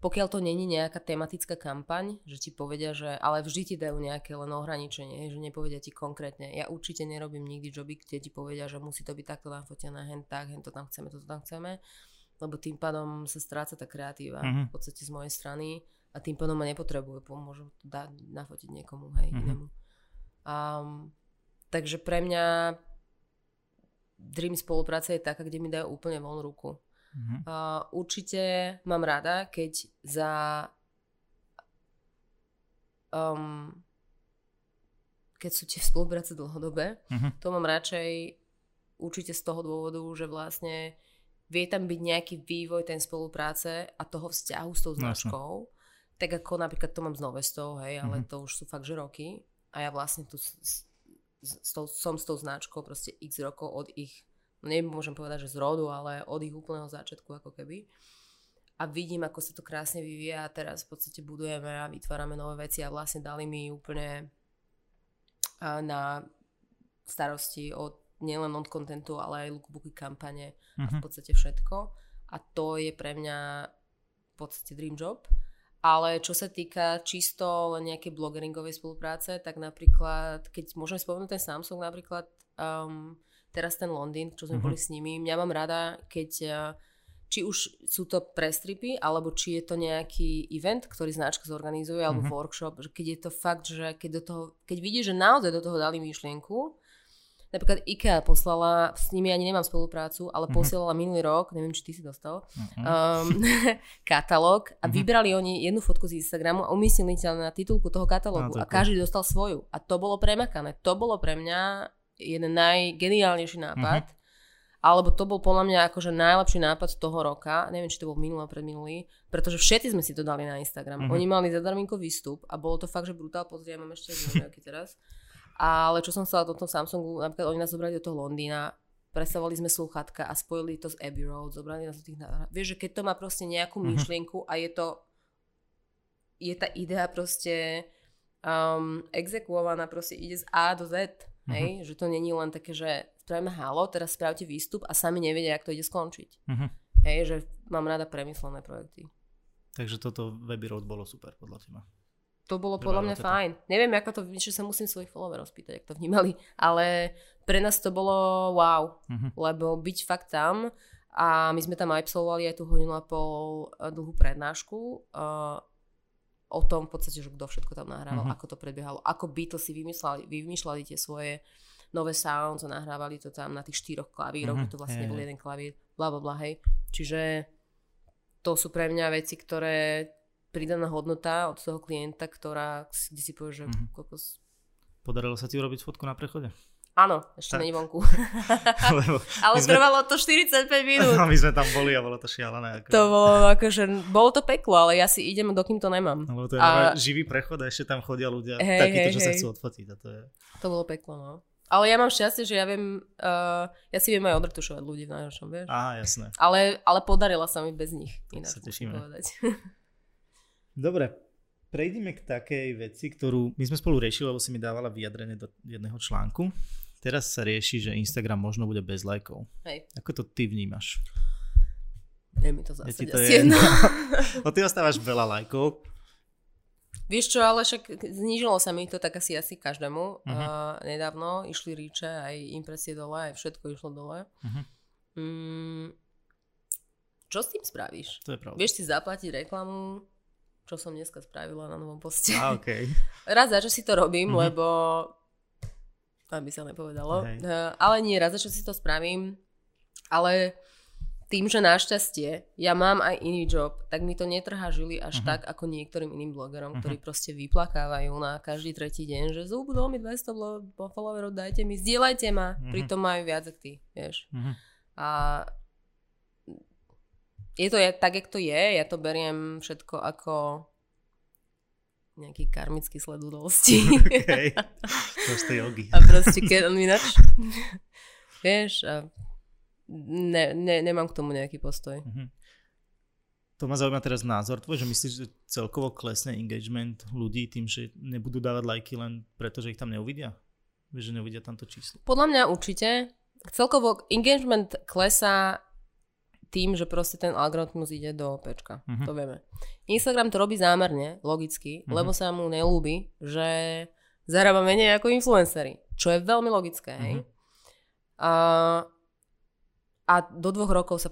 pokiaľ to není nejaká tematická kampaň, že ti povedia, že ale vždy ti dajú nejaké len ohraničenie, že nepovedia ti konkrétne. Ja určite nerobím nikdy joby, kde ti povedia, že musí to byť takto nafotené, hen tak, hen to tam chceme, toto tam chceme, lebo tým pádom sa stráca tá kreatíva mm-hmm. v podstate z mojej strany a tým pádom ma nepotrebujú, pomôžu to dať, nafotiť niekomu, hej, mm-hmm. inému. Um, takže pre mňa dream spolupráca je taká, kde mi dajú úplne voľnú ruku. Mm-hmm. Uh, určite mám rada, keď za um, keď sú tie spolupráce dlhodobé, uh-huh. to mám radšej určite z toho dôvodu, že vlastne vie tam byť nejaký vývoj ten spolupráce a toho vzťahu s tou značkou. Tak ako napríklad to mám s Novestou, hej, ale uh-huh. to už sú fakt, že roky. A ja vlastne tu s, s, s tou, som s tou značkou proste x rokov od ich, no nemôžem povedať, že z rodu, ale od ich úplného začiatku ako keby. A vidím, ako sa to krásne vyvíja a teraz v podstate budujeme a vytvárame nové veci a vlastne dali mi úplne na starosti od nielen od kontentu, ale aj lookbooky, kampane uh-huh. a v mhm. podstate všetko. A to je pre mňa v podstate dream job. Ale čo sa týka čisto len nejakej blogeringovej spolupráce, tak napríklad, keď môžeme spomenúť ten Samsung napríklad, um, teraz ten Londýn, čo sme uh-huh. boli s nimi, mňa mám rada, keď uh, či už sú to prestripy, alebo či je to nejaký event, ktorý značka zorganizuje, alebo mm-hmm. workshop, že keď je to fakt, že keď, do toho, keď vidíš, že naozaj do toho dali myšlienku, Napríklad IKEA poslala, s nimi ani nemám spoluprácu, ale mm-hmm. posielala minulý rok, neviem, či ty si dostal, mm-hmm. um, katalóg a mm-hmm. vybrali oni jednu fotku z Instagramu a umiestnili ťa na titulku toho katalógu no, a každý dostal svoju. A to bolo premakané. To bolo pre mňa jeden najgeniálnejší nápad. Mm-hmm alebo to bol podľa mňa akože najlepší nápad toho roka, neviem, či to bol minulý pred minulý, pretože všetci sme si to dali na Instagram. Mm-hmm. Oni mali zadarminko výstup a bolo to fakt, že brutál, pozri, ja mám ešte nejaký teraz. Ale čo som chcela do toho Samsungu, napríklad oni nás zobrali do toho Londýna, predstavovali sme sluchatka a spojili to s Abbey Road, zobrali nás do tých. Vieš, že keď to má proste nejakú mm-hmm. myšlienku a je to, je tá idea proste um, exekuovaná, proste ide z A do Z, mm-hmm. hej? že to není len také, že spravíme halo, teraz spravte výstup a sami nevedia, ako to ide skončiť. Uh-huh. Hej, že mám rada premyslené projekty. Takže toto Webby Road bolo super podľa teba. To bolo podľa mňa fajn. Neviem, ako to, že sa musím svojich followerov spýtať, ako to vnímali, ale pre nás to bolo wow, uh-huh. lebo byť fakt tam a my sme tam absolvovali aj tú hodinu a pol eh, dlhú prednášku uh, o tom v podstate, že kto všetko tam nahrával, uh-huh. ako to prebiehalo, ako Beatles si vymýšľali, vymýšľali tie svoje nové sounds a nahrávali to tam na tých štyroch klavíroch, mm-hmm. to vlastne nebol jeden klavír, bla bla bla, hej. Čiže to sú pre mňa veci, ktoré pridaná hodnota od toho klienta, ktorá, kde si povie, že mm-hmm. kokos. Podarilo sa ti urobiť fotku na prechode? Áno, ešte není vonku. Ale sme... trvalo to 45 minút. my sme tam boli a bolo to šialené. Ako... To bolo akože, bolo to peklo, ale ja si idem, dokým to nemám. No, to je a... živý prechod a ešte tam chodia ľudia, hey, takíto, hey, čo hey. sa chcú odfotiť. A to, je... to bolo peklo, no. Ale ja mám šťastie, že ja viem, uh, ja si viem aj odretušovať ľudí v najhoršom, vieš. Á, jasné. Ale, ale podarila sa mi bez nich. Ináč sa tešíme. Povedať. Dobre, prejdime k takej veci, ktorú my sme spolu riešili, lebo si mi dávala vyjadrenie do jedného článku. Teraz sa rieši, že Instagram možno bude bez lajkov. Hej. Ako to ty vnímaš? Je mi to zase ja to je... no ty ostávaš veľa lajkov, Vieš čo, ale však znížilo sa mi to tak asi asi každému. Uh-huh. Uh, nedávno išli ríče, aj impresie dole, aj všetko išlo dole. Uh-huh. Mm, čo s tým spravíš? To je pravda. Vieš si zaplatiť reklamu, čo som dneska spravila na novom poste. A, okay. raz za čo si to robím, uh-huh. lebo aby sa nepovedalo. Uh, ale nie, raz za čo si to spravím. Ale tým, že našťastie ja mám aj iný job, tak mi to netrhá žili až uh-huh. tak ako niektorým iným blogerom, uh-huh. ktorí proste vyplakávajú na každý tretí deň, že zúbudol mi 200 followerov, dajte mi, zdieľajte ma, uh-huh. pritom majú viac ako ty, vieš. Uh-huh. A je to tak, jak to je, ja to beriem všetko ako nejaký karmický sled udalosti. Okay. Proste jogi. A proste keď on ináč, vieš, a ne, ne, nemám k tomu nejaký postoj. Uh-huh. To ma zaujíma teraz názor tvoj, že myslíš, že celkovo klesne engagement ľudí tým, že nebudú dávať lajky len preto, že ich tam neuvidia? Že neuvidia tamto číslo? Podľa mňa určite. Celkovo engagement klesá tým, že proste ten algoritmus ide do pečka. Uh-huh. To vieme. Instagram to robí zámerne, logicky, uh-huh. lebo sa mu nelúbi, že zarába menej ako influencery. Čo je veľmi logické, hej. Uh-huh. A a do dvoch rokov sa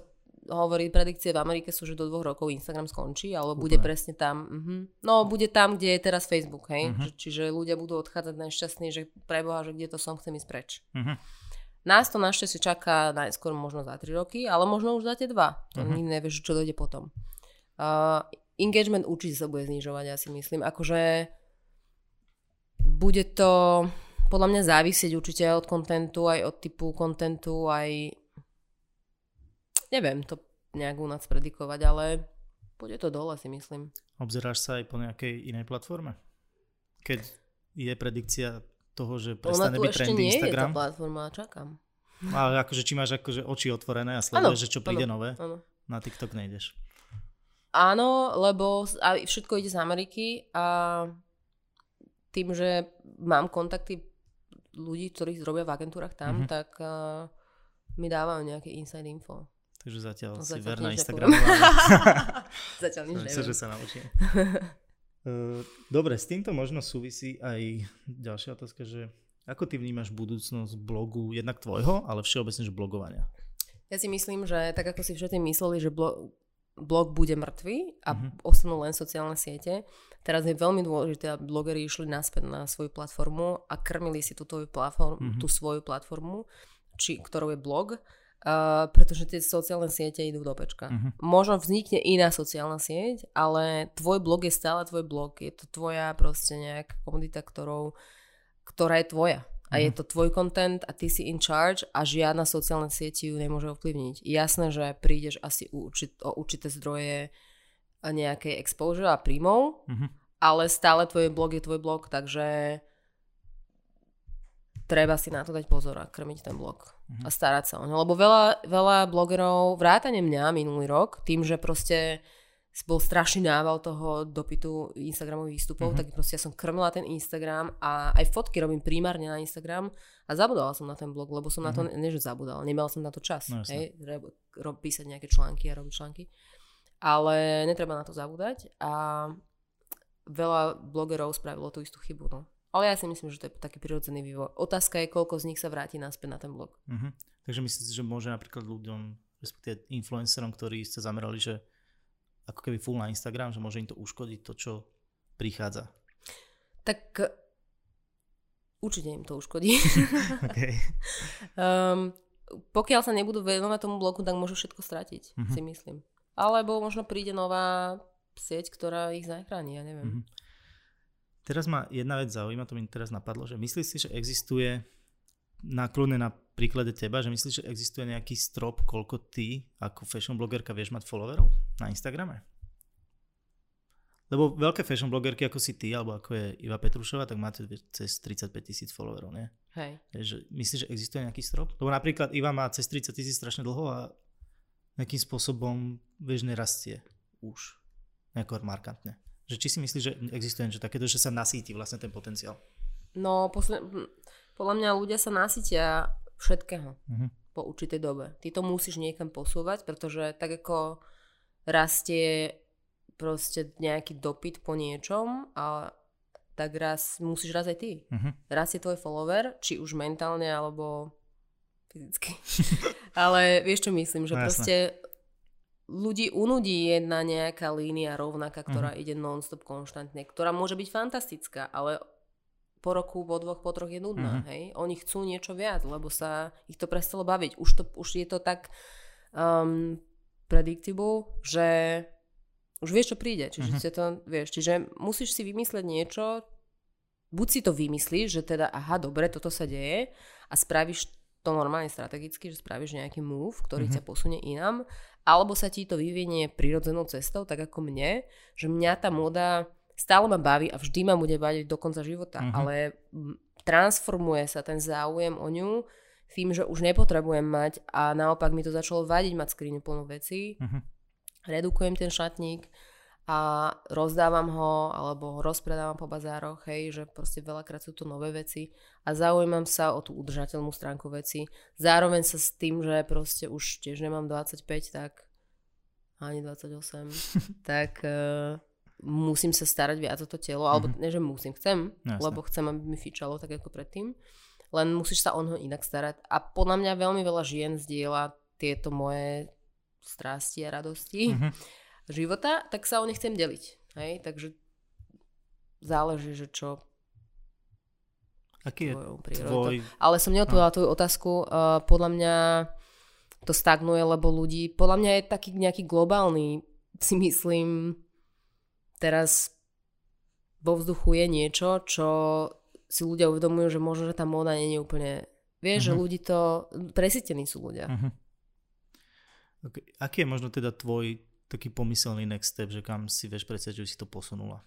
hovorí, predikcie v Amerike sú, že do dvoch rokov Instagram skončí, alebo Úplne. bude presne tam. Uh-huh. No, bude tam, kde je teraz Facebook, hej. Uh-huh. Čiže ľudia budú odchádzať nešťastní, že preboha, že kde to som, chcem ísť preč. Uh-huh. Nás to našťastie čaká najskôr možno za 3 roky, ale možno už za tie 2. To uh-huh. nikdy nevieš, čo dojde potom. Uh, engagement určite sa bude znižovať, ja si myslím. Akože bude to podľa mňa závisieť určite aj od kontentu, aj od typu kontentu, aj neviem to nejak u nás predikovať, ale bude to dole si myslím. Obzeráš sa aj po nejakej inej platforme? Keď je predikcia toho, že prestane byť trendy nie Instagram? je tá platforma, čakám. Ale akože či máš akože oči otvorené a sleduješ, že čo príde ano, nové, ano. na TikTok nejdeš. Áno, lebo všetko ide z Ameriky a tým, že mám kontakty ľudí, ktorí robia v agentúrach tam, mm-hmm. tak uh, mi dávajú nejaké inside info. Takže zatiaľ no, si zatiaľ ver na Instagramu. zatiaľ nič neviem. že sa naučím. Uh, dobre, s týmto možno súvisí aj ďalšia otázka, že ako ty vnímaš budúcnosť blogu jednak tvojho, ale všeobecne, že blogovania? Ja si myslím, že tak ako si všetci mysleli, že blog, blog bude mŕtvý a mm-hmm. ostanú len sociálne siete, teraz je veľmi dôležité, aby blogeri išli naspäť na svoju platformu a krmili si tú, platform, mm-hmm. tú svoju platformu, či, ktorou je blog, uh, pretože tie sociálne siete idú do pečka. Mm-hmm. Možno vznikne iná sociálna sieť, ale tvoj blog je stále tvoj blog. Je to tvoja proste nejaká komunita, ktorou, ktorá je tvoja a je mhm. to tvoj content a ty si in charge a žiadna sociálna sieť ju nemôže ovplyvniť. Jasné, že prídeš asi o, určit, o určité zdroje nejakej exposure a príjmov, mm-hmm. ale stále tvoj blog je tvoj blog, takže treba si na to dať pozor a krmiť ten blog mm-hmm. a starať sa o ňo. Lebo veľa, veľa blogerov, vrátane mňa minulý rok, tým, že proste bol strašný nával toho dopytu Instagramových výstupov, mm-hmm. tak proste ja som krmila ten Instagram a aj fotky robím primárne na Instagram a zabudala som na ten blog, lebo som mm-hmm. na to, mhm. ne, že zabudala, nemala som na to čas, no, hej, ro, písať nejaké články a robiť články. Ale netreba na to zabúdať a veľa blogerov spravilo tú istú chybu, no. Ale ja si myslím, že to je taký prirodzený vývoj. Otázka je, koľko z nich sa vráti naspäť na ten blog. Mm-hmm. Takže myslíte, že môže napríklad ľuďom, respektíve influencerom, ktorí ste zamerali, že ako keby full na Instagram, že môže im to uškodiť to, čo prichádza? Tak určite im to uškodí. okay. um, pokiaľ sa nebudú venovať tomu bloku, tak môžu všetko stratiť, uh-huh. si myslím. Alebo možno príde nová sieť, ktorá ich zachráni, ja neviem. Uh-huh. Teraz ma jedna vec zaujíma, to mi teraz napadlo, že myslíš si, že existuje na kľudne na príklade teba, že myslíš, že existuje nejaký strop, koľko ty ako fashion blogerka vieš mať followerov na Instagrame? Lebo veľké fashion blogerky ako si ty, alebo ako je Iva Petrušová, tak máte cez 35 tisíc followerov, nie? Hej. Že, myslíš, že existuje nejaký strop? Lebo napríklad Iva má cez 30 tisíc strašne dlho a nejakým spôsobom, vieš, nerastie už nejako markantne. Že či si myslíš, že existuje že takéto, že sa nasíti vlastne ten potenciál? No, posle... podľa mňa ľudia sa nasytia všetkého uh-huh. po určitej dobe. Ty to musíš niekam posúvať, pretože tak ako rastie proste nejaký dopyt po niečom a tak raz musíš raz aj ty. Uh-huh. Raz je tvoj follower, či už mentálne alebo fyzicky. Ale vieš čo myslím, že no, proste ľudí unudí jedna nejaká línia rovnaká, ktorá uh-huh. ide non-stop konštantne, ktorá môže byť fantastická, ale po roku, po dvoch, po troch je nudná. Uh-huh. Hej? Oni chcú niečo viac, lebo sa ich to prestalo baviť. Už, to, už je to tak um, predictable, že už vieš, čo príde. Čiže, uh-huh. to, vieš, čiže musíš si vymysleť niečo, buď si to vymyslíš, že teda aha, dobre, toto sa deje a spravíš to normálne strategicky, že spravíš nejaký move, ktorý uh-huh. ťa posunie inám, alebo sa ti to vyvinie prirodzenou cestou, tak ako mne, že mňa tá moda stále ma baví a vždy ma bude baviť do konca života, uh-huh. ale transformuje sa ten záujem o ňu tým, že už nepotrebujem mať a naopak mi to začalo vadiť mať skriňu plnú veci. Uh-huh redukujem ten šatník a rozdávam ho alebo ho rozpredávam po bazároch, hej, že proste veľakrát sú to nové veci a zaujímam sa o tú udržateľnú stránku veci. Zároveň sa s tým, že proste už tiež nemám 25, tak ani 28, tak uh, musím sa starať viac o to telo, alebo mm-hmm. ne, že musím, chcem, Jasne. lebo chcem, aby mi fičalo tak ako predtým, len musíš sa o neho inak starať. A podľa mňa veľmi veľa žien zdieľa tieto moje strasti a radosti uh-huh. života, tak sa o ne chcem deliť. Hej? Takže záleží, že čo Aký je tvoj... Ale som neodpovedala no. tvoju otázku. Uh, podľa mňa to stagnuje, lebo ľudí... Podľa mňa je taký nejaký globálny, si myslím, teraz vo vzduchu je niečo, čo si ľudia uvedomujú, že možno, že tá móda nie je úplne... Vieš, uh-huh. že ľudí to... Presítení sú ľudia. Uh-huh. Okay. Aký je možno teda tvoj taký pomyselný next step, že kam si vieš predstaviť, že si to posunula?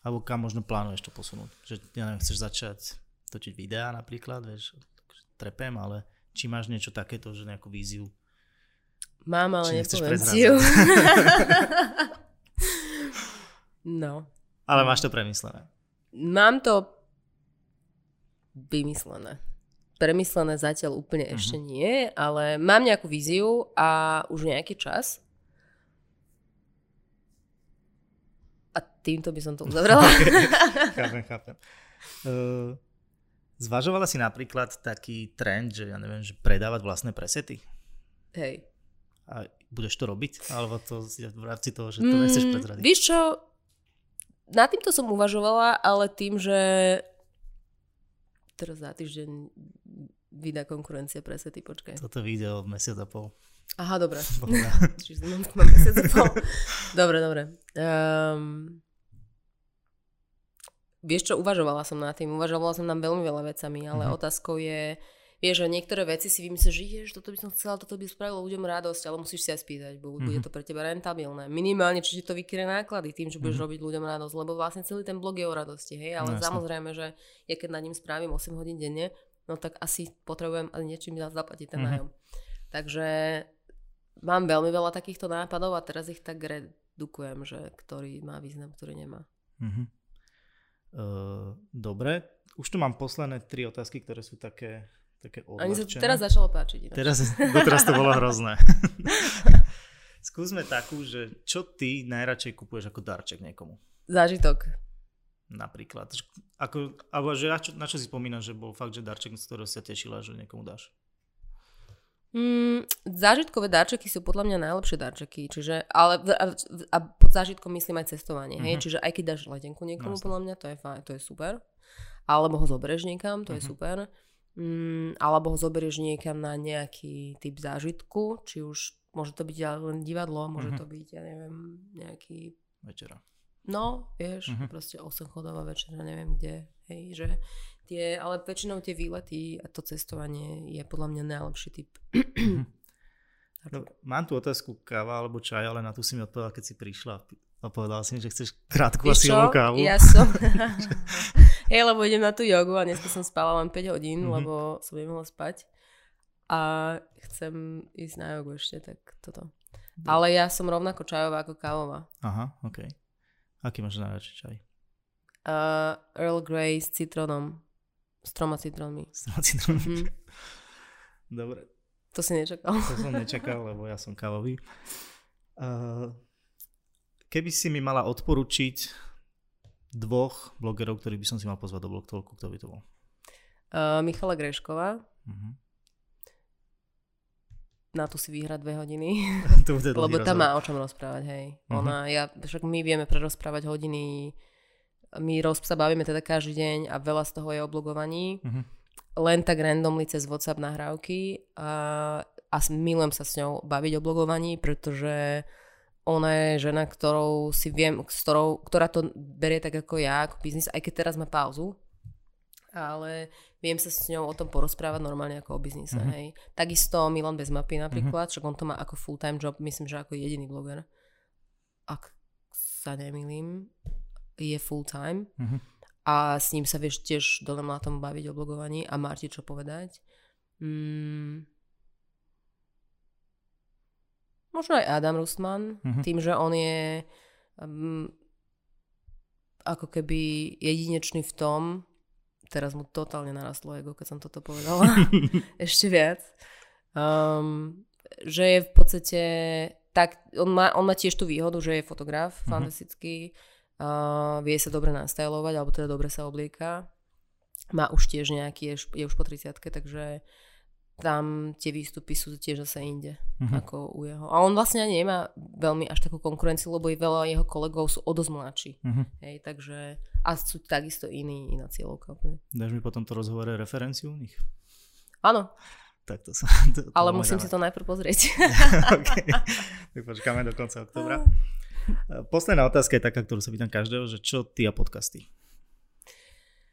Alebo kam možno plánuješ to posunúť? Že ja neviem, chceš začať točiť videá napríklad, vieš, trepem, ale či máš niečo takéto, že nejakú víziu? Mám, ale nepoviem si ju. no. Ale máš to premyslené. Mám to vymyslené premyslené zatiaľ úplne uh-huh. ešte nie, ale mám nejakú víziu a už nejaký čas. A týmto by som to uzavrela. chápem, chápem. Uh, zvažovala si napríklad taký trend, že ja neviem, že predávať vlastné presety? Hej. A budeš to robiť? Alebo to v rámci toho, že to mm, nechceš prezradiť? Víš čo, na týmto som uvažovala, ale tým, že teraz za týždeň vydá konkurencia pre sety, počkaj. Toto vyjde o mesiac a pol. Aha, dobre. Čiže mám, mám mesiac a pol. Dobre, dobre. Um, vieš čo, uvažovala som nad tým. Uvažovala som nám veľmi veľa vecami, ale uh-huh. otázkou je, vieš, že niektoré veci si vymyslíš, že ješ, toto by som chcela, toto by spravilo ľuďom radosť, ale musíš si aj spýtať, bo bude mhm. to pre teba rentabilné. Minimálne, či to vykrie náklady tým, že budeš mm-hmm. robiť ľuďom radosť, lebo vlastne celý ten blog je o radosti, hej, ale no, samozrejme, že ja keď nad ním spravím 8 hodín denne, no tak asi potrebujem niečím zaplatiť ten mm-hmm. nájom. Takže mám veľmi veľa takýchto nápadov a teraz ich tak redukujem, že ktorý má význam, ktorý nemá. Mm-hmm. Uh, dobre, už tu mám posledné tri otázky, ktoré sú také také Ani sa teraz začalo páčiť. Teraz, doteraz to bolo hrozné. Skúsme takú, že čo ty najradšej kupuješ ako darček niekomu? Zážitok. Napríklad. Ako, alebo že na čo, na čo si spomínaš, že bol fakt, že darček, z ktorého sa tešila, že niekomu dáš? Mm, zážitkové darčeky sú podľa mňa najlepšie darčeky, čiže, ale a, a pod zážitkom myslím aj cestovanie, mm-hmm. hej, mhm. čiže aj keď dáš letenku niekomu, no, podľa mňa to je fajn, to je super, alebo ho zoberieš niekam, to mm-hmm. je mhm. super, mm, alebo ho zoberieš niekam na nejaký typ zážitku, či už môže to byť len divadlo, môže mm-hmm. to byť, ja neviem, nejaký... Večera. No, vieš, mm-hmm. proste 8 chodová večera, neviem kde, hej, že tie, ale väčšinou tie výlety a to cestovanie je podľa mňa najlepší typ. Mm-hmm. No, mám tu otázku káva alebo čaj, ale na tu si mi odpovedala, keď si prišla a povedala si mi, že chceš krátku a silnú kávu. Ja som. Hej, lebo idem na tú jogu a dneska som spala len 5 hodín, mm-hmm. lebo som nemohla spať. A chcem ísť na jogu ešte, tak toto. Ale ja som rovnako čajová ako kávová. Aha, OK. Aký máš najradšej čaj? Uh, Earl Grey s citrónom. S troma citrónmi. S troma citrónmi. Mm-hmm. Dobre. To si nečakal. To som nečakal, lebo ja som kávový. Uh, Keby si mi mala odporučiť dvoch blogerov, ktorých by som si mal pozvať do Blogtalku, kto by to bol? Uh, Michala Grešková. Uh-huh. Na tu si vyhra dve hodiny. to Lebo tam má o čom rozprávať, hej. Uh-huh. Ona, ja, však my vieme prerozprávať hodiny, my roz, sa bavíme teda každý deň a veľa z toho je o blogovaní. Uh-huh. Len tak randomly cez WhatsApp nahrávky a, a milujem sa s ňou baviť o blogovaní, pretože ona je žena, ktorou si viem, s ktorou, ktorá to berie tak ako ja, ako biznis, aj keď teraz má pauzu, ale viem sa s ňou o tom porozprávať normálne ako o biznise. Mm-hmm. Hej. Takisto Milan bez mapy napríklad, mm-hmm. však on to má ako full-time job, myslím, že ako jediný bloger. Ak sa nemýlim, je full-time. Mm-hmm. A s ním sa vieš tiež dole tom baviť o blogovaní a má ti čo povedať. Mm, možno aj Adam Rustman, mm-hmm. tým, že on je um, ako keby jedinečný v tom, teraz mu totálne narastlo ego, keď som toto povedala, ešte viac, um, že je v podstate tak, on má, on má tiež tú výhodu, že je fotograf, mm-hmm. fantastický, uh, vie sa dobre nastajlovať, alebo teda dobre sa oblieka, má už tiež nejaký, je, je už po 30 takže tam tie výstupy sú tiež zase inde, uh-huh. ako u jeho. A on vlastne nemá veľmi až takú konkurenciu, lebo i veľa jeho kolegov sú o dosť mladší. Uh-huh. Hej, takže a sú takisto iní, iná cieľovka. Dáš mi potom to rozhovore referenciu u nich? Áno. Tak to sa... To, to Ale musím si to najprv pozrieť. okay. Tak počkáme do konca oktobra. Posledná otázka je taká, ktorú sa pýtam každého, že čo ty a podcasty?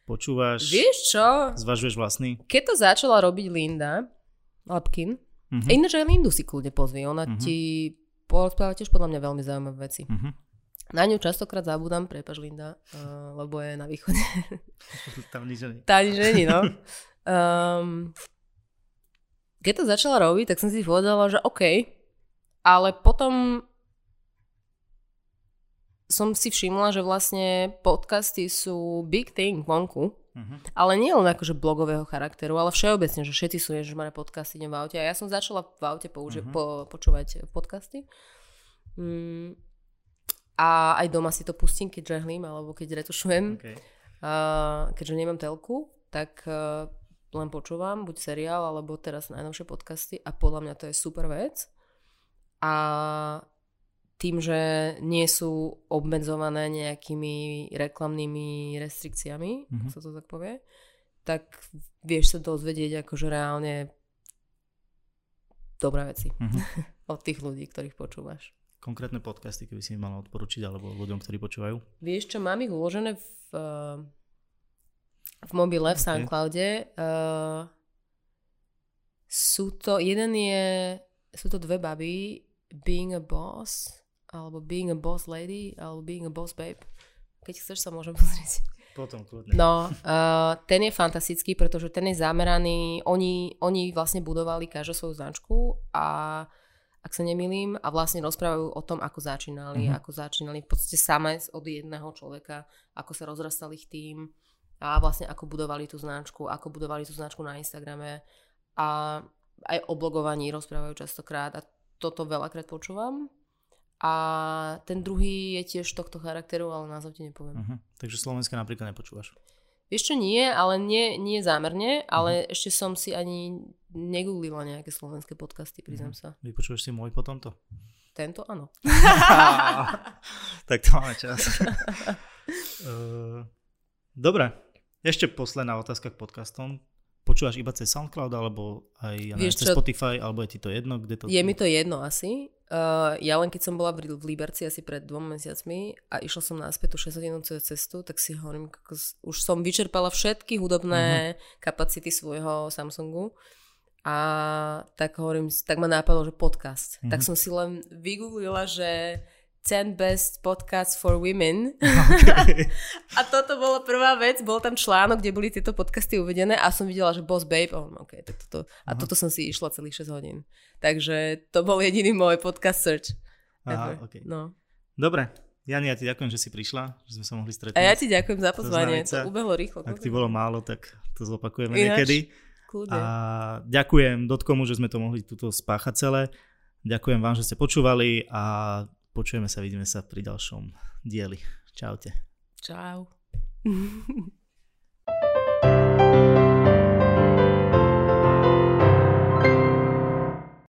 Počúvaš? Vieš čo? Zvažuješ vlastný? Keď to začala robiť Linda Lapkin, uh-huh. ináč aj Lindu si kľudne pozvi, ona uh-huh. ti porozpráva tiež podľa mňa veľmi zaujímavé veci. Uh-huh. Na ňu častokrát zabúdam, prepaž Linda, uh, lebo je na východe. Tam nič není. Tam nič není, no. Um, keď to začala robiť, tak som si povedala, že OK, ale potom som si všimla, že vlastne podcasty sú big thing vonku, uh-huh. ale nie len akože blogového charakteru, ale všeobecne, že všetci sú máme podcasty, idem v aute. A ja som začala v aute použi- uh-huh. po, počúvať podcasty. Mm, a aj doma si to pustím, keď žehlím alebo keď retušujem. Okay. Uh, keďže nemám telku, tak uh, len počúvam buď seriál alebo teraz najnovšie podcasty a podľa mňa to je super vec. A tým, že nie sú obmedzované nejakými reklamnými restrikciami, mm-hmm. sa to tak povie, tak vieš sa dozvedieť akože reálne dobré veci mm-hmm. od tých ľudí, ktorých počúvaš. Konkrétne podcasty, keby si mi mala odporučiť, alebo ľuďom, ktorí počúvajú? Vieš čo, mám ich uložené v, v mobile, v okay. Soundcloude. Uh, sú to, jeden je, sú to dve baby, Being a Boss alebo Being a Boss Lady, alebo Being a Boss Babe. Keď chceš, sa môžem pozrieť. Potom, kľudne. No, uh, ten je fantastický, pretože ten je zameraný, oni, oni vlastne budovali každú svoju značku a ak sa nemýlim, a vlastne rozprávajú o tom, ako začínali, uh-huh. ako začínali v podstate samé od jedného človeka, ako sa rozrastal ich tým a vlastne ako budovali tú značku, ako budovali tú značku na Instagrame a aj o blogovaní rozprávajú častokrát a toto veľakrát počúvam a ten druhý je tiež tohto charakteru, ale názov ti nepoviem. Uh-huh. Takže slovenské napríklad nepočúvaš? Vieš čo, nie, ale nie, nie zámerne, ale uh-huh. ešte som si ani negooglila nejaké slovenské podcasty, priznám uh-huh. sa. Vypočuješ si môj potom to? Tento áno. tak to máme čas. uh, dobre, ešte posledná otázka k podcastom. Počúvaš iba cez SoundCloud, alebo aj ja neviem, cez čo? Spotify, alebo je ti to jedno? Kde to... Je mi to jedno asi. Uh, ja len keď som bola v, v Liberci asi pred dvoma mesiacmi a išla som naspäť tú 6 hodinú cestu, tak si hovorím, už som vyčerpala všetky hudobné uh-huh. kapacity svojho Samsungu a tak hovorím, tak ma nápadlo, že podcast. Uh-huh. Tak som si len vygooglila, že 10 best podcasts for women. Okay. a toto bola prvá vec, bol tam článok, kde boli tieto podcasty uvedené a som videla, že Boss Babe, oh, okay, tak toto, a uh-huh. toto som si išla celých 6 hodín. Takže to bol jediný môj podcast search. Aha, okay. no. Dobre, Jani, ja ti ďakujem, že si prišla, že sme sa mohli stretnúť. A ja ti ďakujem za pozvanie, to, to ubehlo rýchlo. Ak ti bolo málo, tak to zopakujeme Ináč, niekedy. Kľude. A ďakujem Dotkomu, že sme to mohli tuto spáchať celé. Ďakujem vám, že ste počúvali a Počujeme sa, vidíme sa pri ďalšom dieli. Čaute. Čau.